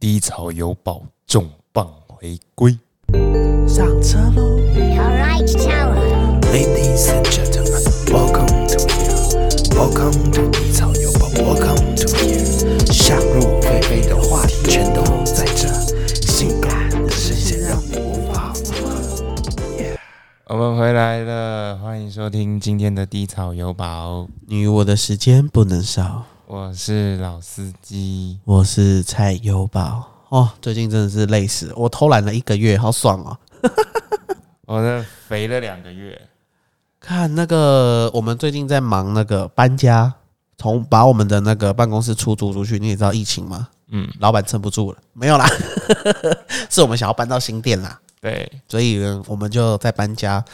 低潮有宝重磅回归。上车喽 Alright, Tower.，Ladies and gentlemen, welcome to here, welcome to 低潮有宝，welcome to here。想入非非的话题全都在这，性感的视线让你无法负荷。我们回来了，欢迎收听今天的低潮有宝，你与我的时间不能少，我是老司机。我是蔡优宝。哦，最近真的是累死了，我偷懒了一个月，好爽哦！我这肥了两个月，看那个，我们最近在忙那个搬家，从把我们的那个办公室出租出去。你也知道疫情吗？嗯，老板撑不住了，没有啦，是我们想要搬到新店啦，对，所以呢，我们就在搬家。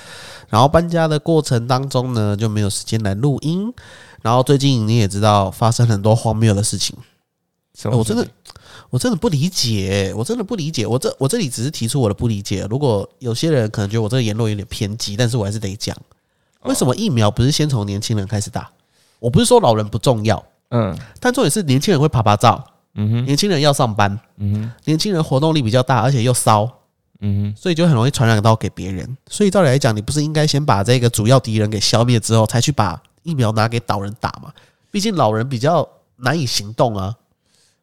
然后搬家的过程当中呢，就没有时间来录音。然后最近你也知道，发生很多荒谬的事情，我真的我真的不理解，我真的不理解。我这我这里只是提出我的不理解。如果有些人可能觉得我这个言论有点偏激，但是我还是得讲，为什么疫苗不是先从年轻人开始打？我不是说老人不重要，嗯但重点是年轻人会爬爬照，嗯哼年轻人要上班，嗯哼年轻人活动力比较大，而且又骚，嗯哼，所以就很容易传染到给别人。所以照理来讲，你不是应该先把这个主要敌人给消灭之后，才去把疫苗拿给老人打嘛？毕竟老人比较难以行动啊，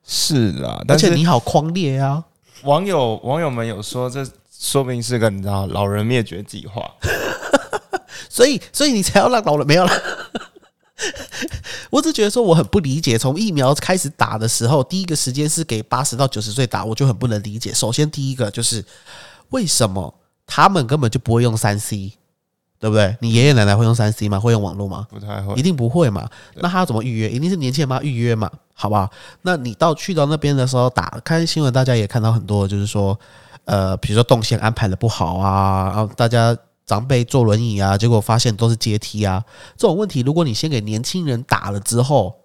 是啊，而但是且你好狂烈啊。网友网友们有说，这说明是个你知道老人灭绝计划。所以，所以你才要让老人没有了。我只觉得说我很不理解，从疫苗开始打的时候，第一个时间是给八十到九十岁打，我就很不能理解。首先，第一个就是为什么他们根本就不会用三 C，对不对？你爷爷奶奶会用三 C 吗？会用网络吗？不太会一，定不会嘛。那他要怎么预约？一定是年轻人帮他预约嘛，好不好？那你到去到那边的时候打，开新闻，大家也看到很多，就是说，呃，比如说动线安排的不好啊，然后大家长辈坐轮椅啊，结果发现都是阶梯啊，这种问题，如果你先给年轻人打了之后。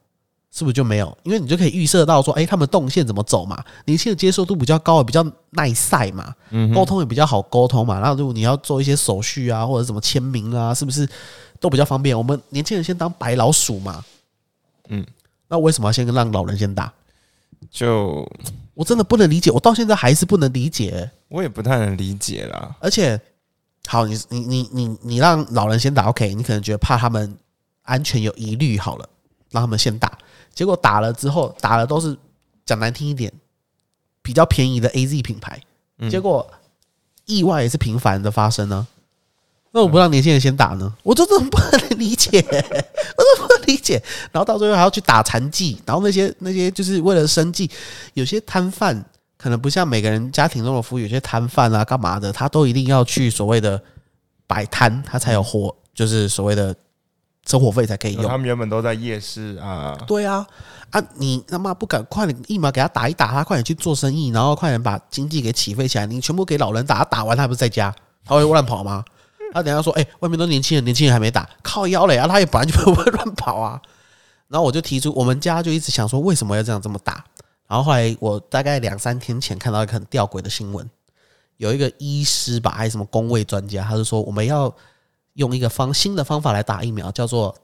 是不是就没有？因为你就可以预设到说，哎、他们动线怎么走嘛？年轻人接受度比较高，比较耐晒嘛，嗯，沟通也比较好沟通嘛。然后如果你要做一些手续啊，或者什么签名啊，是不是都比较方便？我们年轻人先当白老鼠嘛。嗯，那为什么要先让老人先打？就我真的不能理解，我到现在还是不能理解。我也不太能理解啦。而且，好，你你你你你让老人先打，OK？你可能觉得怕他们安全有疑虑，好了，让他们先打。结果打了之后，打了都是讲难听一点，比较便宜的 AZ 品牌。嗯结果意外也是频繁的发生呢。那我不让年轻人先打呢？我就真的不能理解，我真的不能理解。然后到最后还要去打残疾，然后那些那些就是为了生计，有些摊贩可能不像每个人家庭中的富裕，有些摊贩啊干嘛的，他都一定要去所谓的摆摊，他才有活，就是所谓的生活费才可以用。他们原本都在夜市啊，对啊，啊，你他妈不敢快点疫苗给他打一打，他快点去做生意，然后快点把经济给起飞起来。你全部给老人打，他打完他还不是在家，他会乱跑吗？他 等下说，哎、外面都年轻人，年轻人还没打，靠腰嘞啊，他也本来就不会乱跑啊。然后我就提出，我们家就一直想说，为什么要这样这么打？然后后来我大概两三天前看到一个很吊诡的新闻，有一个医师吧，还是什么工位专家，他就说我们要用一个方新的方法来打疫苗，叫做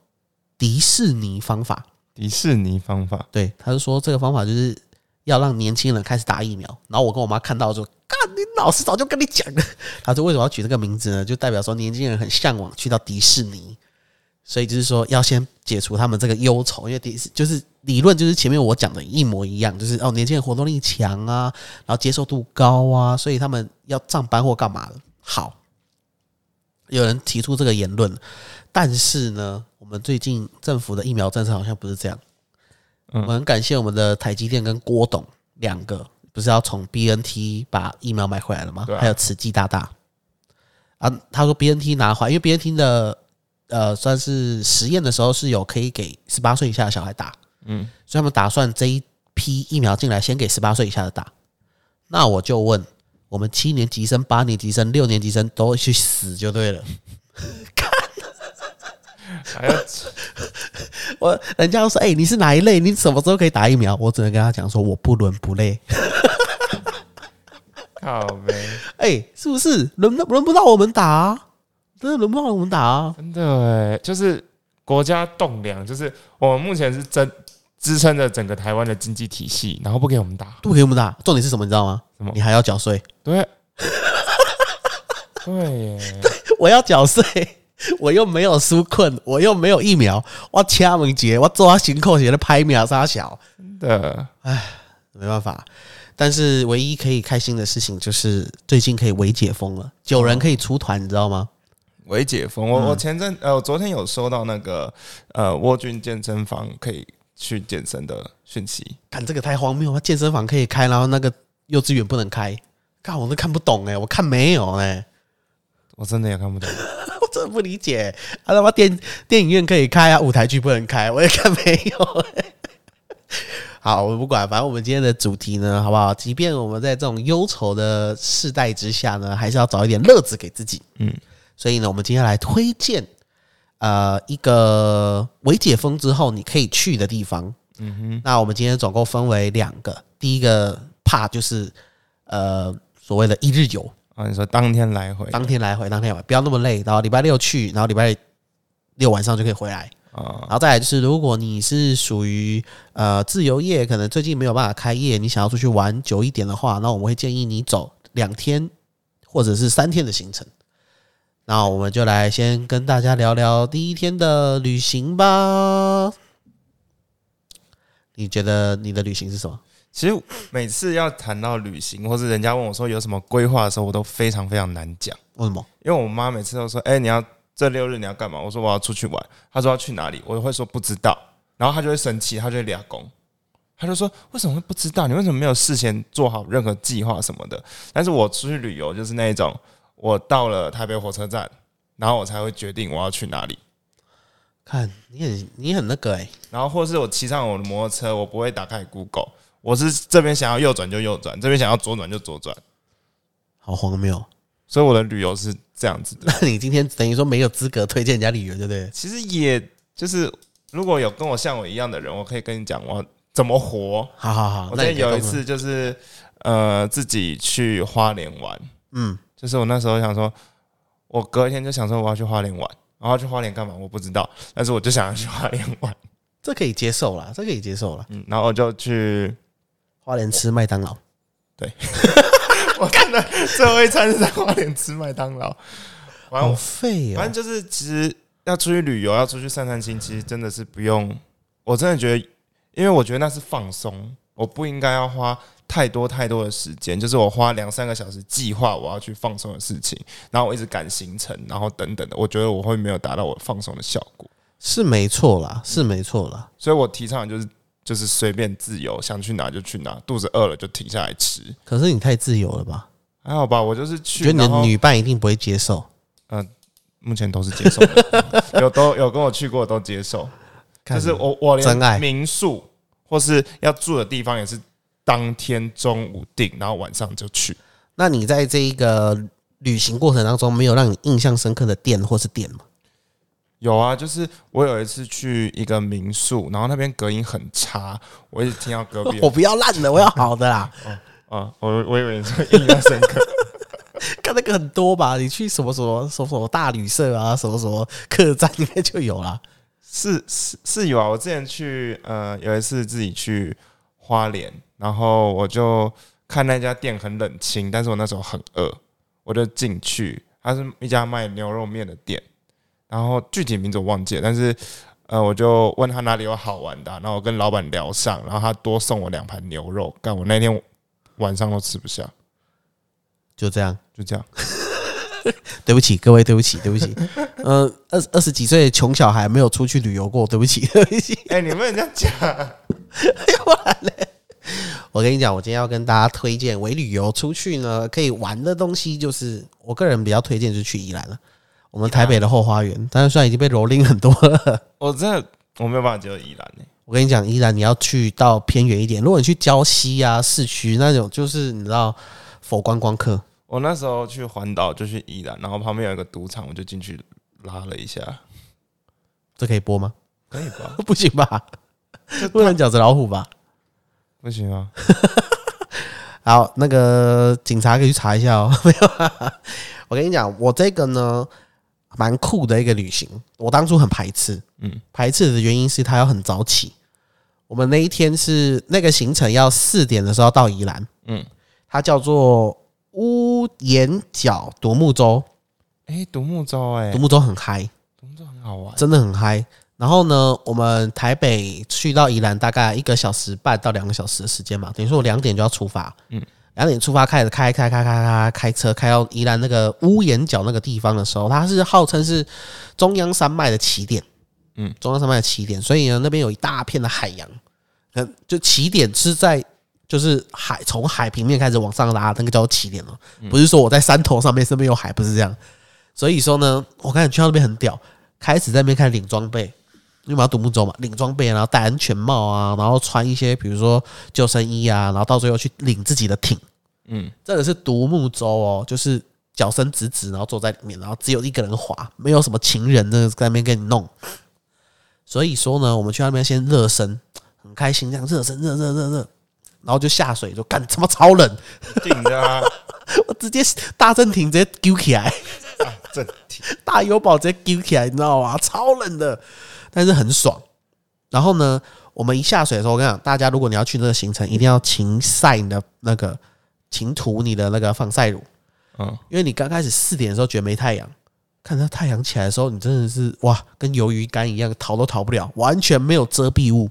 迪士尼方法。迪士尼方法。对，他就说这个方法就是要让年轻人开始打疫苗。然后我跟我妈看到就，干，你老师早就跟你讲了。他说为什么要取这个名字呢？就代表说年轻人很向往去到迪士尼，所以就是说要先解除他们这个忧愁，因为迪士就是理论就是前面我讲的一模一样，就是哦年轻人活动力强啊，然后接受度高啊，所以他们要上班或干嘛的。好，有人提出这个言论，但是呢，我们最近政府的疫苗政策好像不是这样。我们很感谢我们的台积电跟郭董两个，不是要从 BNT 把疫苗买回来了吗？啊还有慈济大大啊，他说 BNT 拿回来，因为 BNT 的呃算是实验的时候是有可以给十八岁以下的小孩打，嗯，所以他们打算这一批疫苗进来先给十八岁以下的打。那我就问，我们七年级生、八年级生、六年级生都去死就对了。还要我人家都说，哎、你是哪一类？你什么时候可以打疫苗？我只能跟他讲说，我不伦不类。靠呗，哎、是不是轮不轮不到我们打、啊？真的轮不到我们打啊！真的哎，就是国家栋梁，就是我们目前是真支撑着整个台湾的经济体系，然后不给我们打，不给我们打。重点是什么？你知道吗？你还要缴税，对，对耶，我要缴税，我又没有纾困，我又没有疫苗，我掐门节，我做他行扣写的拍秒杀小，真的，没办法。但是唯一可以开心的事情就是最近可以微解封了，九人可以出团，你知道吗？微解封。我我前阵呃，我昨天有收到那个呃沃郡健身房可以去健身的讯息，看这个太荒谬了，健身房可以开，然后那个幼稚园不能开，看我都看不懂哎、我看没有哎、我真的也看不懂。我真的不理解，啊他妈电电影院可以开啊，舞台剧不能开，我也看没有、欸。好，我不管，反正我们今天的主题呢，好不好？即便我们在这种忧愁的世代之下呢，还是要找一点乐子给自己。嗯，所以呢，我们今天来推荐呃一个未解封之后你可以去的地方。嗯哼，那我们今天总共分为两个，第一个怕就是呃所谓的一日游，啊，你说当天来回当天来回，当天来回，不要那么累。然后礼拜六去，然后礼拜六晚上就可以回来。啊然后再来就是，如果你是属于呃自由业，可能最近没有办法开业，你想要出去玩久一点的话，那我们会建议你走两天或者是三天的行程。那我们就来先跟大家聊聊第一天的旅行吧。你觉得你的旅行是什么？其实每次要谈到旅行，或是人家问我说有什么规划的时候，我都非常非常难讲，为什么？因为我妈每次都说：“哎、你要这六日你要干嘛？”我说：“我要出去玩。”她说要去哪里，我会说不知道，然后她就会生气，她就会俩公，她就说：“为什么会不知道？你为什么没有事先做好任何计划什么的？”但是我出去旅游就是那一种，我到了台北火车站，然后我才会决定我要去哪里。看你很你很那个哎、然后或是我骑上我的摩托车，我不会打开 Google，我是这边想要右转就右转，这边想要左转就左转，好荒谬。所以我的旅游是这样子的。那你今天等于说没有资格推荐人家旅游，对不对？其实也就是如果有跟我像我一样的人，我可以跟你讲我怎么活。好好好，我那有一次就是呃自己去花莲玩，嗯，就是我那时候想说，我隔一天就想说我要去花莲玩，然后去花莲干嘛我不知道，但是我就想要去花莲玩，这可以接受啦，这可以接受啦。嗯，然后我就去，花莲吃麦当劳，对 我看的最后一餐是在花莲吃麦当劳，反好我废哦。反正就是，其实要出去旅游，要出去散散心，其实真的是不用。我真的觉得，因为我觉得那是放松，我不应该要花太多太多的时间。就是我花两三个小时计划我要去放松的事情，然后我一直赶行程，然后等等的，我觉得我会没有达到我放松的效果。是没错啦，是没错啦。所以我提倡的就是就是随便自由，想去哪就去哪，肚子饿了就停下来吃，可是你太自由了吧？还好吧？我就是去，觉得你的女伴一定不会接受。嗯目前都是接受的，有都有跟我去过的都接受。看就是我我真爱连民宿或是要住的地方也是当天中午订，然后晚上就去。那你在这一个旅行过程当中，没有让你印象深刻的店或是店吗？有啊，就是我有一次去一个民宿，然后那边隔音很差，我一直听到隔壁 我不要烂的，我要好的啦。啊，我我以为你说印象深刻，看那个很多吧，你去什么什么什么什么大旅社啊，什么什么客栈应该就有啦。是是是有啊。我之前去呃有一次自己去花莲，然后我就看那家店很冷清，但是我那时候很饿，我就进去，它是一家卖牛肉面的店，然后具体名字我忘记了，但是呃我就问他哪里有好玩的啊、然后我跟老板聊上，然后他多送我两盘牛肉，干我那天晚上都吃不下，就这样，就这样。对不起各位，对不起，对不起。呃，二二十几岁的穷小孩没有出去旅游过，对不起，对不起。哎、你不能这样讲，我跟你讲，我今天要跟大家推荐为旅游出去呢，可以玩的东西，就是我个人比较推荐就是去宜兰了。我们台北的后花园，但是虽然已经被蹂躏很多了。我真的我没有办法接受宜兰欸我跟你讲，宜兰你要去到偏远一点，如果你去礁溪啊、市区那种，就是你知道否观光客，我那时候去环岛就去宜兰，然后旁边有一个赌场，我就进去拉了一下，这可以播吗？可以吧？不行吧？不能饺子老虎吧？不行啊？好，那个警察可以去查一下哦。没有啊，我跟你讲，我这个呢蛮酷的一个旅行，我当初很排斥，嗯。排斥的原因是它要很早起。我我们那一天是那个行程要四点的时候到宜兰，嗯，它叫做屋檐角独木舟，哎，独木舟，哎独，木舟很嗨，独木舟很好玩。真的很嗨。然后呢，我们台北去到宜兰大概一个小时半到两个小时的时间嘛，等于说我两点就要出发，嗯嗯，两点出发开始开开开开开开车开到宜兰那个屋檐角那个地方的时候，它是号称是中央山脉的起点，嗯，中央山脉的起点，所以呢那边有一大片的海洋，嗯，就起点是在就是海从海平面开始往上拉，那个叫做起点哦，不是说我在山头上面身边有海，不是这样。所以说呢，我开始去到那边很屌，开始在那边开始领装备，因为我们要独木舟嘛，领装备，然后戴安全帽啊，然后穿一些比如说救生衣啊，然后到最后去领自己的艇。嗯，这个是独木舟哦，就是脚伸直直，然后坐在里面，然后只有一个人滑，没有什么情人呢在那边给你弄。所以说呢，我们去那边先热身，很开心，这样热身热热热热，然后就下水，就干他妈超冷，顶的啊，我直接大正艇直接丢起来。正题。大油宝直接丢起来，你知道吗？超冷的，但是很爽。然后呢，我们一下水的时候，我跟你讲，大家如果你要去这个行程，一定要勤晒你的那个勤涂你的那个防晒乳，嗯，因为你刚开始四点的时候觉得没太阳，看到太阳起来的时候，你真的是哇，跟鱿鱼干一样，逃都逃不了，完全没有遮蔽物，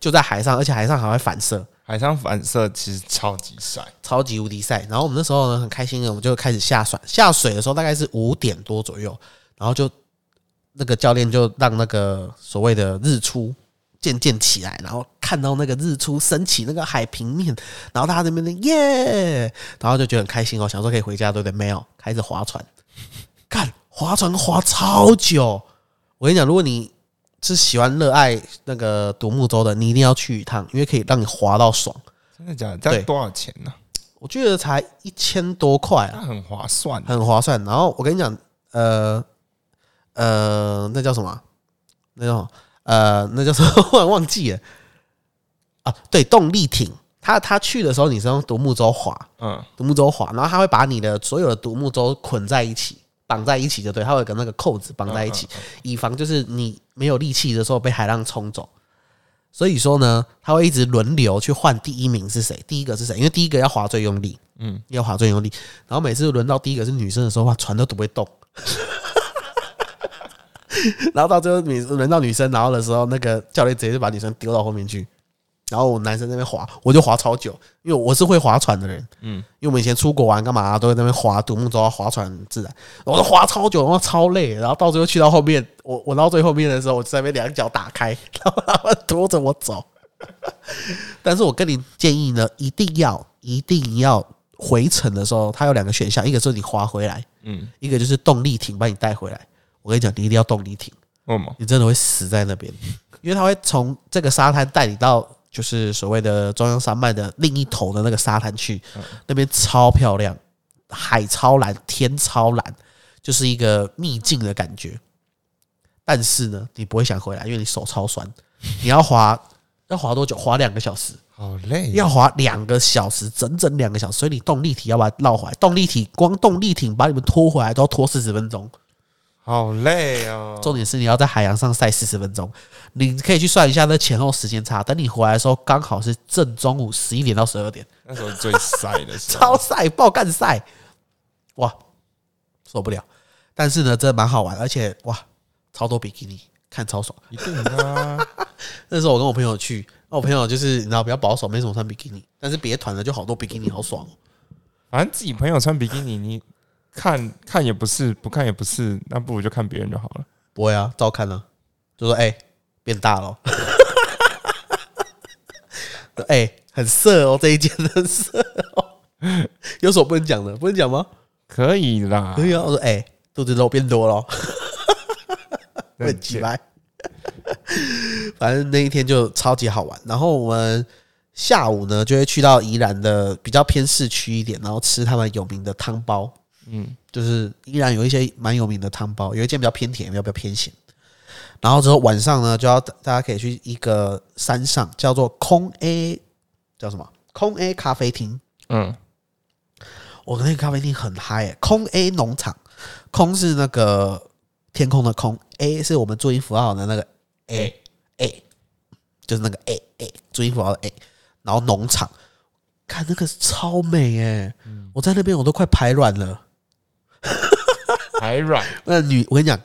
就在海上，而且海上还会反射。海上反射其实超级晒，超级无敌晒。然后我们那时候呢很开心的，我们就开始下水。下水的时候大概是五点多左右，然后就那个教练就让那个所谓的日出渐渐起来，然后看到那个日出升起那个海平面，然后大家在那边耶，然后就觉得很开心哦，想说可以回家，对不对？没有，开始划船，看划船划超久。我跟你讲，如果你是喜欢热爱那个独木舟的，你一定要去一趟，因为可以让你划到爽。真的假的？这对样多少钱呢？我觉得才一千多块啊，那很划算。很划算。然后我跟你讲，呃呃，那叫什么啊？那叫呃，那叫什么？忽然忘记了啊。对，动力艇，他他去的时候你是用独木舟划，嗯，独木舟划，然后他会把你的所有的独木舟捆在一起，绑在一起就对，他会跟那个扣子绑在一起，以防就是你没有力气的时候被海浪冲走。所以说呢，他会一直轮流去换第一名是谁，第一个是谁，因为第一个要划最用力，嗯，要划最用力。然后每次轮到第一个是女生的时候，哇，船都不会动。然后到最后女轮到女生，然后的时候，那个教练直接就把女生丢到后面去，然后我男生在那边滑，我就滑超久，因为我是会划船的人，嗯，因为我们以前出国玩干嘛、都会在那边划独木舟啊，划船自然，我都划超久，然后超累，然后到最后去到后面，我我到最后面的时候，我就在那边两脚打开，然后他们拖着我走。但是我跟你建议呢，一定要一定要回程的时候，它有两个选项，一个是你划回来，嗯，一个就是动力艇把你带回来。我跟你讲，你一定要动力艇。为什么？你真的会死在那边，因为它会从这个沙滩带你到就是所谓的中央山脉的另一头的那个沙滩去，那边超漂亮，海超蓝，天超蓝，就是一个秘境的感觉。但是呢，你不会想回来，因为你手超酸，你要滑 要滑多久？滑两个小时，好累，要滑两个小时，整整两个小时。所以你动力艇要把它绕回来，动力艇光动力艇把你们拖回来都要拖四十分钟。好累哦。重点是你要在海洋上晒四十分钟，你可以去算一下那前后时间差。等你回来的时候，刚好是正中午十一点到十二点，那时候最晒的时候，超晒爆干晒，哇，受不了。但是呢，真的蛮好玩，而且哇，超多比基尼，看超爽。一定的啊。那时候我跟我朋友去，那我朋友就是你知道比较保守，没什么穿比基尼，但是别团的就好多比基尼，好爽哦。反正自己朋友穿比基尼，你看看也不是，不看也不是，那不如就看别人就好了。不会啊，照看啊，就说哎、变大了，哎、很色哦，这一件很色哦，有什么不能讲的？不能讲吗？可以啦，可以啊，我说哎、肚子肉变多了，对很奇怪。反正那一天就超级好玩，然后我们下午呢就会去到宜兰的比较偏市区一点，然后吃他们有名的汤包。嗯，就是依然有一些蛮有名的汤包，有一间比较偏甜，有一间比较偏咸。然后之后晚上呢，就要大家可以去一个山上叫做空 A，叫什么？空 A 咖啡厅。嗯，我的那个咖啡厅很嗨、欸，空 A 农场，空是那个天空的空，A 是我们注音符号的那个 A A，就是那个 A A 注音符号的 A，然后农场，看那个超美哎、我在那边我都快排卵了。排卵，那女，我跟你讲，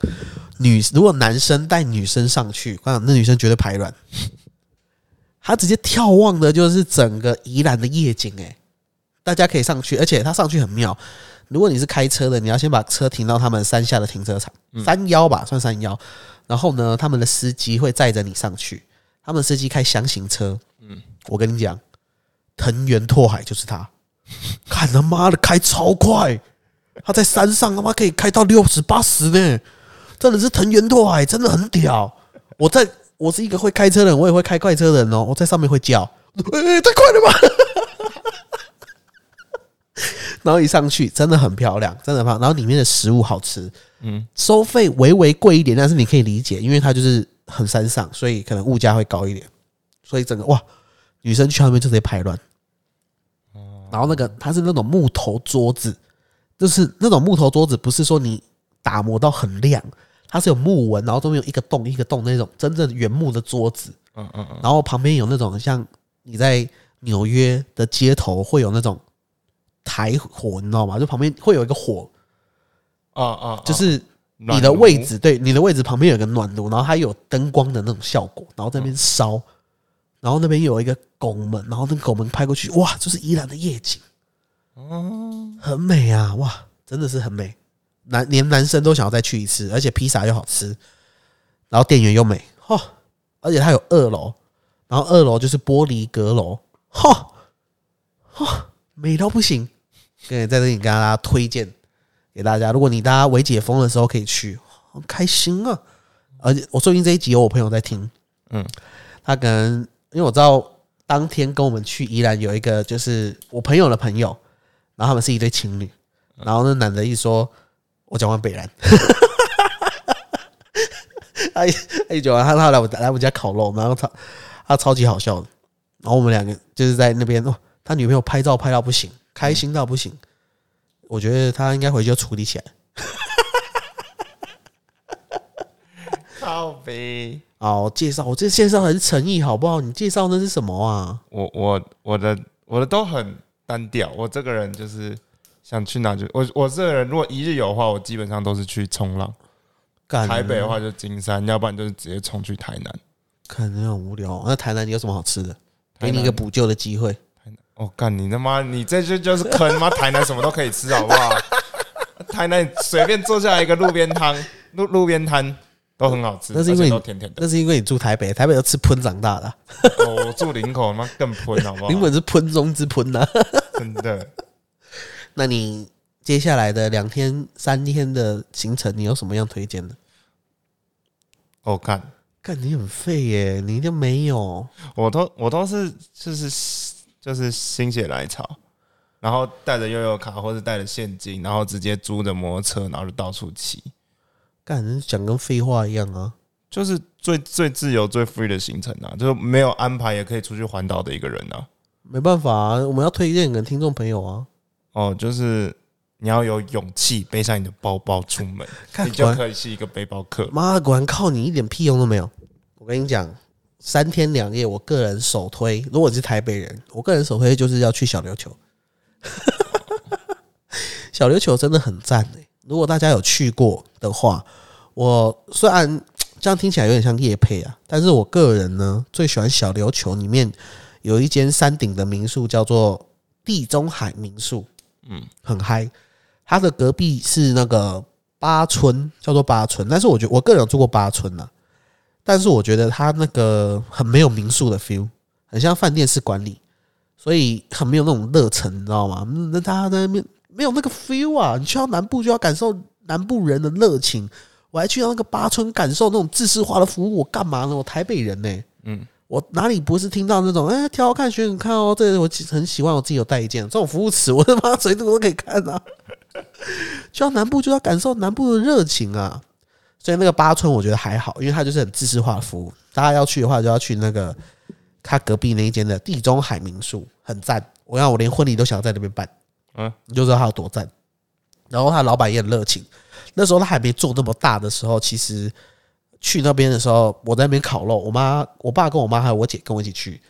女如果男生带女生上去，我讲那女生绝对排卵。他直接眺望的就是整个宜兰的夜景、欸，大家可以上去，而且他上去很妙。如果你是开车的，你要先把车停到他们山下的停车场，山腰吧，算山腰。然后呢，他们的司机会载着你上去，他们司机开箱型车。嗯，我跟你讲，藤原拓海就是他，看他妈的开超快，他在山上他妈可以开到六十八十呢，真的是藤原拓海，真的很屌。我在我是一个会开车的人，我也会开快车的人哦，我在上面会叫，欸 太快了吧！然后一上去真的很漂亮，真的很漂亮。然后里面的食物好吃，嗯，收费微微贵一点，但是你可以理解，因为它就是很山上，所以可能物价会高一点。所以整个哇，女生去那边就直接排卵。然后那个它是那种木头桌子，就是那种木头桌子，不是说你打磨到很亮，它是有木纹，然后中间有一个洞一个洞那种真正原木的桌子。嗯嗯嗯，然后旁边有那种像你在纽约的街头会有那种台火，你知道吗？就旁边会有一个火，啊啊，就是你的位置，对，你的位置旁边有个暖炉，然后它有灯光的那种效果，然后在那边烧，然后那边有一个拱门，然后那个拱门拍过去，哇，就是宜兰的夜景，哦，很美啊，哇，真的是很美，男连男生都想要再去一次，而且披萨又好吃，然后店员又美，哈，而且它有二楼，然后二楼就是玻璃阁楼，哈，哈，美到不行，跟在这里跟大家推荐给大家，如果你大家未解封的时候可以去，很开心啊！而且我最近这一集有我朋友在听，嗯，他可能因为我知道当天跟我们去宜兰有一个就是我朋友的朋友，然后他们是一对情侣，然后那男的一说，我讲完北兰，他一他一讲完，他他来我来我家烤肉，然后他他超级好笑的，然后我们两个就是在那边哦，他女朋友拍照拍到不行，开心到不行，我觉得他应该回去要处理起来。靠背。好，介绍，我这介绍很诚意，好不好？你介绍那是什么啊？我我我的我的都很单调，我这个人就是想去哪就我我这个人，如果一日游的话，我基本上都是去冲浪。干台北的话就金山，要不然就是直接冲去台南。可能很无聊。那台南你有什么好吃的？给你一个补救的机会。哦，干你他妈，你这就就是坑妈！台南什么都可以吃，好不好？台南随便坐下来一个路边摊，路路边摊都很好吃，那是因为甜甜的。那是因为你住台北，台北都吃喷长大的啊、哦我住林口，他妈更喷，好不好？林口是喷中之喷呐、啊。真的，那你接下来的两天、三天的行程，你有什么样推荐的？我看看你很废耶，你就没有我都我都是就是就是心血来潮，然后带着悠悠卡或者带着现金，然后直接租着摩托车，然后就到处骑，干，你讲跟废话一样啊！就是最最自由、最 free 的行程啊，就是没有安排也可以出去环岛的一个人啊。没办法啊，我们要推荐给听众朋友啊。哦，就是你要有勇气背上你的包包出门，你就可以是一个背包客。妈，果然靠你一点屁用都没有。我跟你讲，三天两夜，我个人首推，如果你是台北人，我个人首推就是要去小琉球。小琉球真的很赞诶、如果大家有去过的话，我虽然这样听起来有点像夜配啊，但是我个人呢最喜欢小琉球里面有一间山顶的民宿，叫做地中海民宿，嗯，很嗨。它的隔壁是那个八村，叫做八村，但是我觉得我个人有住过八村呐、但是我觉得它那个很没有民宿的 feel，很像饭店式管理，所以很没有那种热忱，你知道吗？那大家在那边没有那个 feel 啊！你去到南部就要感受南部人的热情，我还去到那个八村感受那种自式化的服务，我干嘛呢？我台北人呢、嗯，我哪里不是听到那种哎挑好看选选看哦，这个我很喜欢，我自己有带一件这种服务词，我他妈随时都可以看啊。去到南部就要感受南部的热情啊，所以那个八村我觉得还好，因为它就是很自式化的服务。大家要去的话，就要去那个他隔壁那一间的地中海民宿，很赞。我让我连婚礼都想要在那边办，嗯，你就知道他有多赞。然后他老板也很热情，那时候他还没做那么大的时候，其实去那边的时候，我在那边烤肉，我妈、我爸跟我妈还有我姐跟我一起去，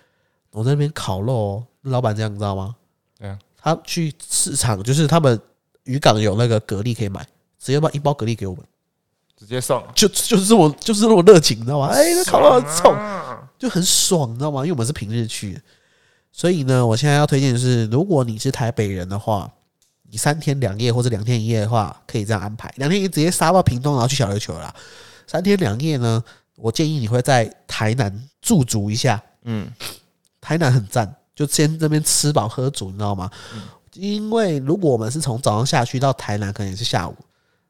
我在那边烤肉、哦，老板这样你知道吗？对啊，他去市场，就是他们渔港有那个蛤蜊可以买，直接把一包蛤蜊给我们，直接送，就就是这么就是这么热情，你知道吗？哎，那烤肉很冲，啊就很爽，你知道吗？因为我们是平日去的，所以呢，我现在要推荐的是，如果你是台北人的话，你三天两夜或者两天一夜的话，可以这样安排。两天一夜直接杀到屏东，然后去小琉球了啦。三天两夜呢，我建议你会在台南驻足一下，嗯，台南很赞，就先这边吃饱喝足，你知道吗？因为如果我们是从早上下去到台南，可能也是下午。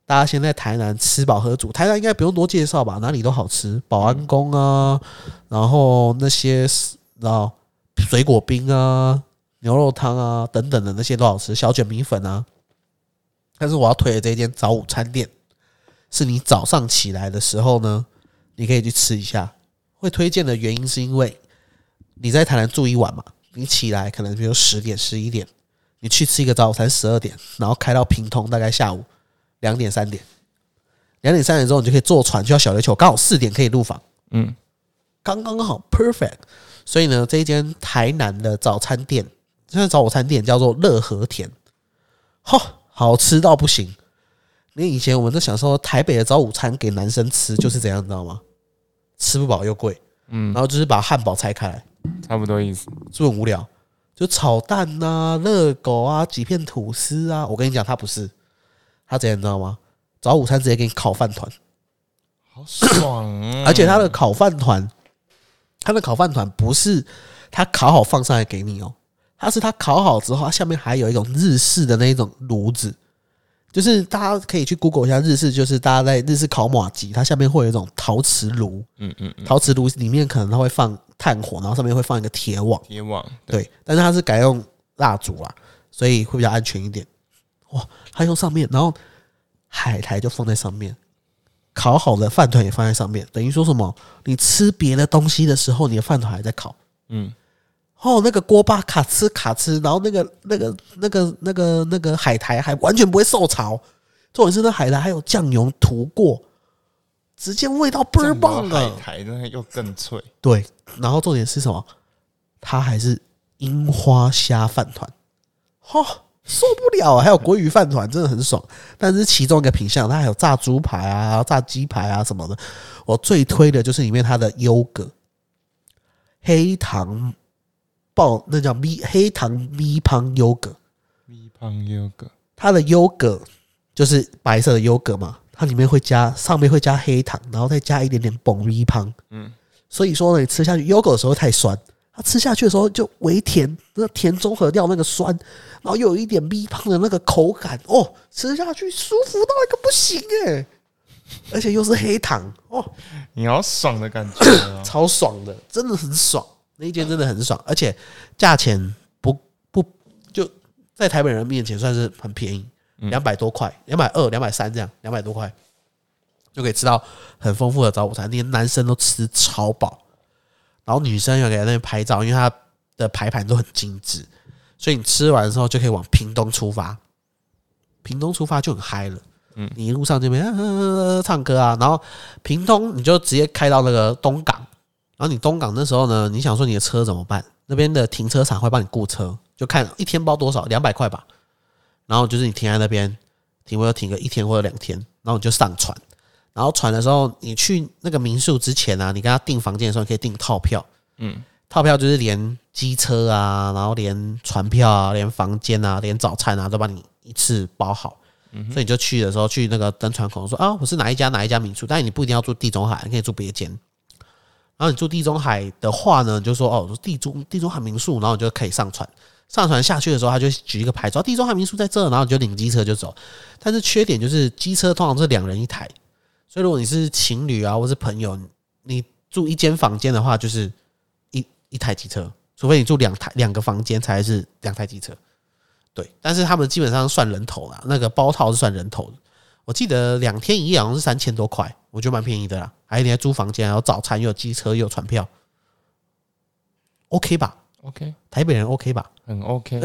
大家先在台南吃饱喝足，台南应该不用多介绍吧？哪里都好吃，保安宫啊，然后那些然后水果冰啊、牛肉汤啊等等的那些都好吃，小卷米粉啊。但是我要推的这间早午餐店，是你早上起来的时候呢，你可以去吃一下。会推荐的原因是因为你在台南住一晚嘛，你起来可能比如十点、十一点，你去吃一个早午餐十二点，然后开到平通大概下午两点、三点，两点、三点之后你就可以坐船去到小琉球，刚好四点可以入房，嗯，刚刚好 perfect。所以呢，这一间台南的早餐店，这间早午餐店叫做乐和田，哈，好吃到不行。因为以前我们都想说，台北的早午餐给男生吃就是这样，你知道吗？吃不饱又贵，嗯然后就是把汉堡拆开来，差不多意思。是不是很无聊？就炒蛋呐、热狗啊、几片吐司啊。我跟你讲，他不是，他怎样你知道吗？早午餐直接给你烤饭团，好爽啊！而且他的烤饭团，他的烤饭团不是他烤好放上来给你哦，它是他烤好之后，它下面还有一种日式的那一种炉子，就是大家可以去 Google 一下日式，就是大家在日式烤马吉，它下面会有一种陶瓷炉，嗯嗯嗯，陶瓷炉里面可能它会放炭火，然后上面会放一个铁网。铁网，对，但是它是改用蜡烛啦，所以会比较安全一点。哇，它用上面，然后海苔就放在上面，烤好的饭团也放在上面，等于说什么？你吃别的东西的时候，你的饭团还在烤。嗯，哦，那个锅巴卡吃卡吃，然后那个那个那个那个那个海苔还完全不会受潮，重点是那海苔还有酱油涂过，直接味道倍儿棒海啊！苔那又更脆，对，然后重点是什么？它还是樱花虾饭团，哈、受不了啊！还有国语饭团，真的很爽。但是其中一个品相，它还有炸猪排啊、炸鸡排啊什么的。我最推的就是里面它的优格，黑糖爆那叫咪黑糖咪胖优格，咪胖优格，它的优格就是白色的优格嘛，它里面会加上面会加黑糖，然后再加一点点蹦咪胖。嗯，所以说呢，你吃下去优格的时候太酸，它吃下去的时候就微甜，那甜中和掉那个酸，然后又有一点咪胖的那个口感，哦，吃下去舒服到一个不行哎，而且又是黑糖，哦，你好爽的感觉哦。超爽的，真的很爽，那一间真的很爽，而且价钱不不就在台北人面前算是很便宜，两百多块，两百二、两百三这样，两百多块就可以吃到很丰富的早午餐，连男生都吃超饱，然后女生要给在那边拍照，因为它的排盘都很精致，所以你吃完之后就可以往屏东出发，屏东出发就很嗨了。嗯你一路上这边、啊、唱歌啊，然后屏东你就直接开到那个东港，然后你东港那时候呢，你想说你的车怎么办？那边的停车场会帮你雇车，就看一天包多少，两百块吧。然后就是你停在那边，停我停个一天或者两天，然后你就上船。然后船的时候，你去那个民宿之前啊，你跟他订房间的时候，你可以订套票。嗯，套票就是连机车啊，然后连船票啊，连房间啊，连早餐啊，都帮你一次包好。嗯所以你就去的时候，去那个登船口说啊，我是哪一家哪一家民宿，但是你不一定要住地中海，你可以住别间。然后你住地中海的话呢，你就说哦，我说地中地中海民宿，然后你就可以上船。上船下去的时候，他就举一个牌，说地中海民宿在这，然后你就领机车就走。但是缺点就是机车通常是两人一台，所以如果你是情侣啊，或是朋友，你住一间房间的话，就是一一台机车，除非你住两台两个房间才是两台机车。对，但是他们基本上算人头啦，那个包套是算人头的。我记得两天一夜好像是三千多块，我觉得蛮便宜的啦。还有你还租房间，还有早餐，又有机车，又有船票，OK 吧？OK，台北人 OK 吧？很 OK。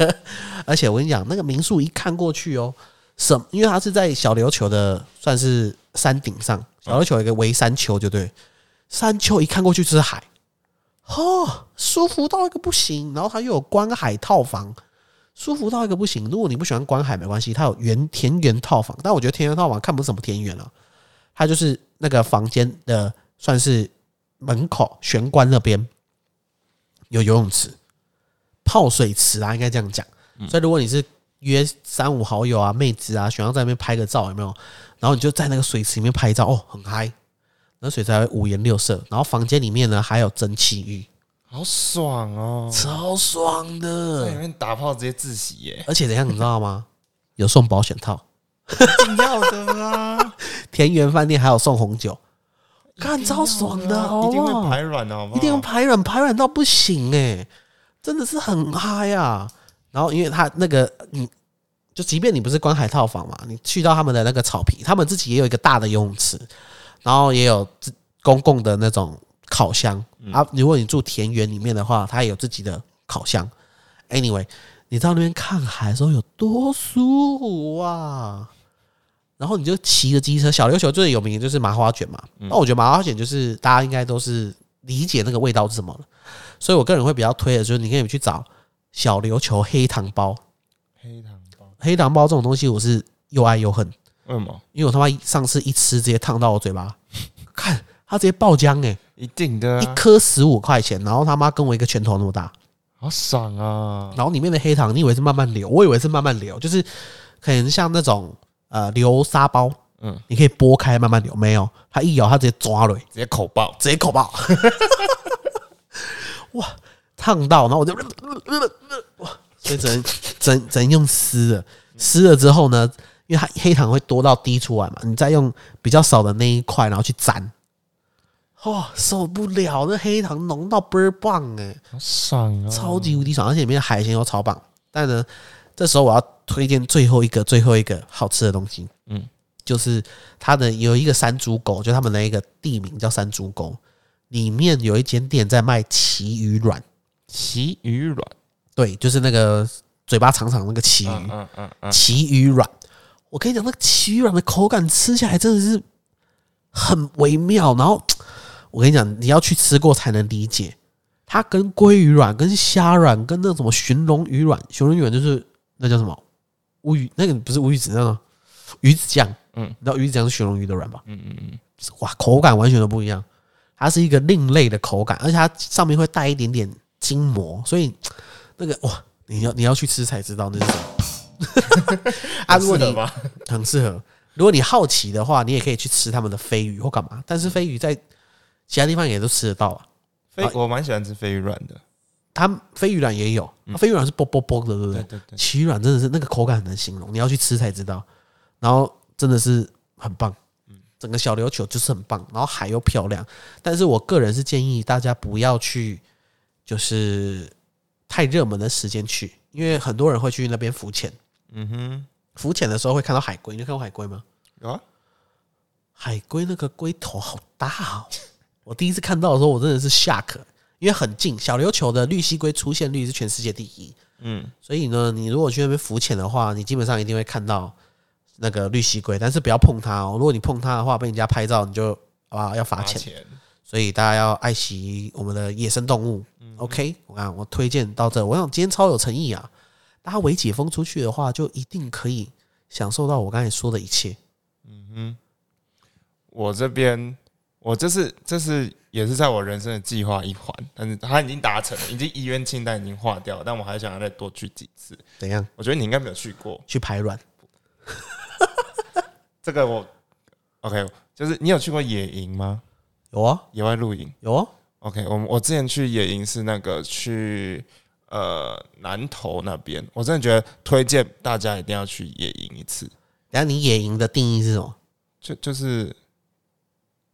而且我跟你讲，那个民宿一看过去哦，什因为它是在小琉球的算是山顶上，小琉球有一个围山丘，就对，山丘一看过去就是海，哦，舒服到一个不行。然后它又有观海套房，舒服到一个不行。如果你不喜欢观海没关系，它有园田园套房，但我觉得田园套房看不是什么田园啊，它就是那个房间的算是门口玄关那边有游泳池、泡水池啊，应该这样讲。所以如果你是约三五好友啊、妹子啊，想要在那边拍个照，有没有？然后你就在那个水池里面拍照，哦，很嗨。那水才会五颜六色，然后房间里面呢还有蒸汽浴，好爽哦！超爽在里的。面打炮直接自洗耶，而且怎样，你知道吗？有送保险套，一定要的啊！田园饭店还有送红酒，看超爽的，好一定不好会排卵的，好不好？一定要排卵，排卵到不行哎、真的是很嗨啊！然后因为他那个，你就即便你不是观海套房嘛，你去到他们的那个草皮，他们自己也有一个大的游泳池，然后也有自公共的那种烤箱、啊。如果你住田园里面的话，它也有自己的烤箱。Anyway，你到那边看海的时候有多舒服啊！然后你就骑着机车，小琉球最有名的就是麻花卷嘛。那、我觉得麻花卷就是大家应该都是理解那个味道是什么了，所以我个人会比较推的就是你可以去找小琉球黑糖包。黑糖包，黑糖包这种东西我是又爱又恨，为什么？因为我他妈上次一吃直接烫到我嘴巴，看它直接爆浆哎、一定的啊，一颗十五块钱，然后他妈跟我一个拳头那么大，好爽啊！然后里面的黑糖你以为是慢慢流，我以为是慢慢流，就是可能像那种呃流沙包，嗯。嗯，你可以剥开慢慢流，没有，它一咬它直接抓了，直接口爆，直接口爆，哇，烫到，然后我就哇，所以只能只能只能用撕的，撕了之后呢，因为它黑糖会多到滴出来嘛，你再用比较少的那一块，然后去沾，哇、受不了，那黑糖浓到倍儿棒哎、好爽啊！超级无敌爽，而且里面的海鲜又超棒。但呢，这时候我要推荐最后一个最后一个好吃的东西，嗯，就是它的有一个山猪沟，就他们的一个地名叫山猪沟，里面有一间店在卖旗鱼卵，奇鱼卵，对，就是那个嘴巴长长那个旗鱼，嗯嗯嗯嗯，旗鱼卵。我跟你讲，那个旗鱼卵的口感吃起来真的是很微妙。然后我跟你讲，你要去吃过才能理解，它跟鲑鱼卵、跟虾卵、跟那什么寻龙鱼卵，寻龙鱼卵就是那叫什么乌鱼，那个不是乌鱼子，那个鱼子酱。嗯嗯，你知道鱼子酱是寻龙鱼的卵吧？嗯嗯嗯，哇，口感完全都不一样。它是一个另类的口感，而且它上面会带一点点筋膜，所以那个哇，你要你要去吃才知道那是什么。啊，如果你是的吧？很适合，如果你好奇的话，你也可以去吃他们的飞鱼或干嘛。但是飞鱼在其他地方也都吃得到啊。飞我蛮喜欢吃飞鱼卵的，他们飞鱼卵也有，飞鱼卵是啵啵啵的，对不对？对对对，旗鱼卵真的是那个口感很难形容，你要去吃才知道。然后真的是很棒，整个小琉球就是很棒，然后海又漂亮。但是我个人是建议大家不要去，就是太热门的时间去，因为很多人会去那边浮潜。嗯哼，浮潜的时候会看到海龟，你有看过海龟吗？有啊，海龟那个龟头好大哦！我第一次看到的时候，我真的是 shock，因为很近，小琉球的绿蜥龟出现率是全世界第一。嗯，所以呢，你如果去那边浮潜的话，你基本上一定会看到那个绿蜥龟，但是不要碰它哦。如果你碰它的话，被人家拍照，你就啊要罚钱。钱，所以大家要爱惜我们的野生动物。OK，我看我推荐到这，我想今天超有诚意啊！大家围解封出去的话，就一定可以享受到我刚才说的一切。嗯哼我这边我这是这是也是在我人生的计划一环，但是它已经达成了，已经遗愿清单已经划掉，但我还想要再多去几次。怎样我觉得你应该没有去过去排卵？这个我，OK，就是你有去过野营吗？有啊，野外露营有啊。？OK，我我之前去野营是那个去呃南投那边，我真的觉得推荐大家一定要去野营一次，等一下你野营的定义是什么？就就是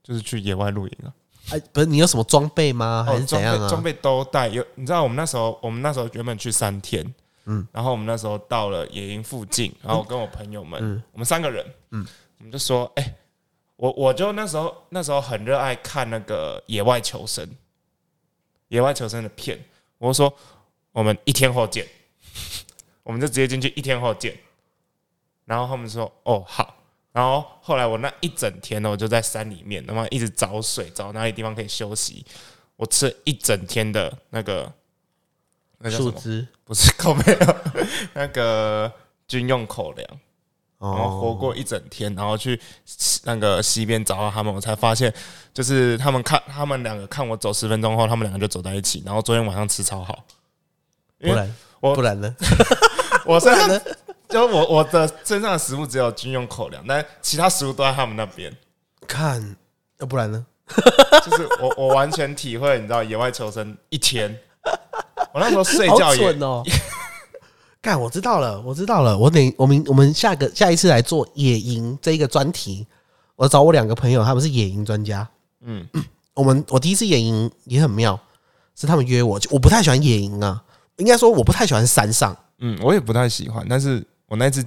就是去野外露营啊。哎，不是你有什么装备吗？还哦是怎样啊？装备都带。有你知道我们那时候，我们那时候原本去三天，嗯嗯，然后我们那时候到了野营附近，然后我跟我朋友们，嗯我们三个人，嗯，我们就说，哎、我我就那时候那时候很热爱看那个野外求生，野外求生的片，我就说我们一天后见，我们就直接进去一天后见，然后他们说哦好，然后后来我那一整天呢，我就在山里面，那么一直找水，找哪里地方可以休息。我吃了一整天的那个那叫什么？树枝不是 口没有那个军用口粮。然后活哦，过一整天，然后去那个西边找到他们，我才发现，就是他们看他们两个看我走十分钟后，他们两个就走在一起，然后昨天晚上吃超好。不然我不然呢？我身上就我我的身上的食物只有军用口粮，但其他食物都在他们那边。看，要不然呢？就是我我完全体会，你知道野外求生一天，我那时候睡觉好也蠢哦！干，我知道了，我知道了。我等我们我们下个下一次来做野营这一个专题，我找我两个朋友，他们是野营专家。嗯，我们我第一次野营也很妙，是他们约我，就我不太喜欢野营啊，应该说我不太喜欢山上。嗯，我也不太喜欢，但是我那次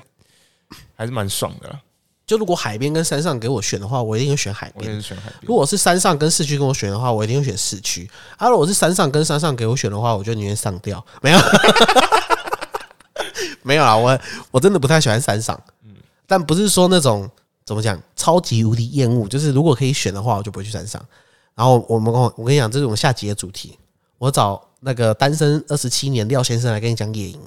还是蛮爽的啦。就如果海边跟山上给我选的话，我一定会选海边。海边如。果是山上跟市区跟我选的话，我一定会选市区。啊，如果是山上跟山上给我选的话，我就宁愿上吊。没有，没有啊，我我真的不太喜欢山上。嗯但不是说那种怎么讲超级无敌厌恶，就是如果可以选的话，我就不会去山上。然后我们我跟你讲，这是我们下集的主题。我找那个单身二十七年廖先生来跟你讲野营。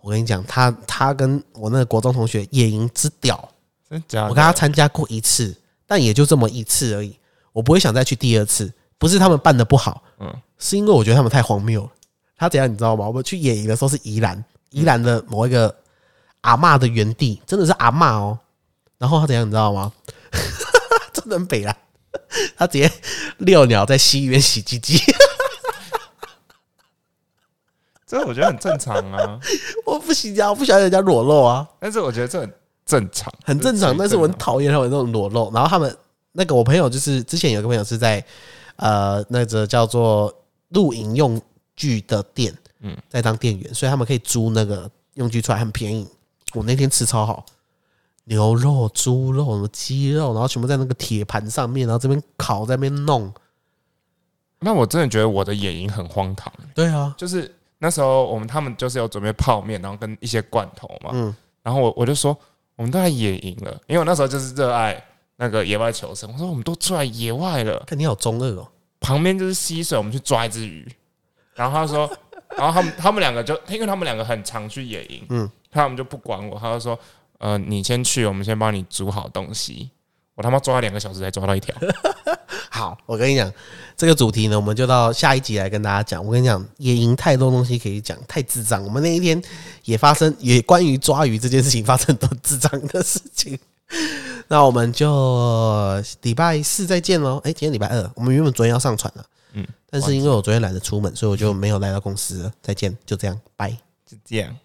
我跟你讲，他他跟我那个国中同学野营之屌，真假的？我跟他参加过一次，但也就这么一次而已。我不会想再去第二次，不是他们办的不好，嗯是因为我觉得他们太荒谬了。他怎样你知道吗？我们去野营的时候是宜兰，宜兰的某一个阿嬷的原地，真的是阿嬷哦。然后他怎样你知道吗？真的很北啦，他直接遛鸟在溪里面洗鸡鸡。这我觉得很正常啊，我不行啊，我不喜欢人家裸露啊。但是我觉得这很正常，很正常，但是我很讨厌他们那种裸露。然后他们那个我朋友就是之前有个朋友是在呃那个叫做露营用具的店，嗯。在当店员，所以他们可以租那个用具出来，很便宜。我那天吃超好，牛肉、猪肉、什么鸡肉，然后全部在那个铁盘上面，然后这边烤，在那边弄。那我真的觉得我的野营很荒唐，对啊，就是那时候我们他们就是有准备泡面，然后跟一些罐头嘛，嗯，然后我我就说我们都在野营了，因为我那时候就是热爱那个野外求生，我说我们都出来野外了，肯定好中二哦。旁边就是溪水，我们去抓一只鱼，然后他说，然后他们他们两个就因为他们两个很常去野营，嗯嗯，他们就不管我，他就说，呃，你先去，我们先帮你煮好东西。我他妈抓了两个小时才抓到一条，好，我跟你讲，这个主题呢，我们就到下一集来跟大家讲。我跟你讲，野营太多东西可以讲，太智障。我们那一天也发生，也关于抓鱼这件事情发生很多智障的事情。那我们就礼拜四再见喽。哎、今天礼拜二，我们原本昨天要上传了，嗯，但是因为我昨天懒得出门，所以我就没有来到公司了。再见，就这样，拜。就这样。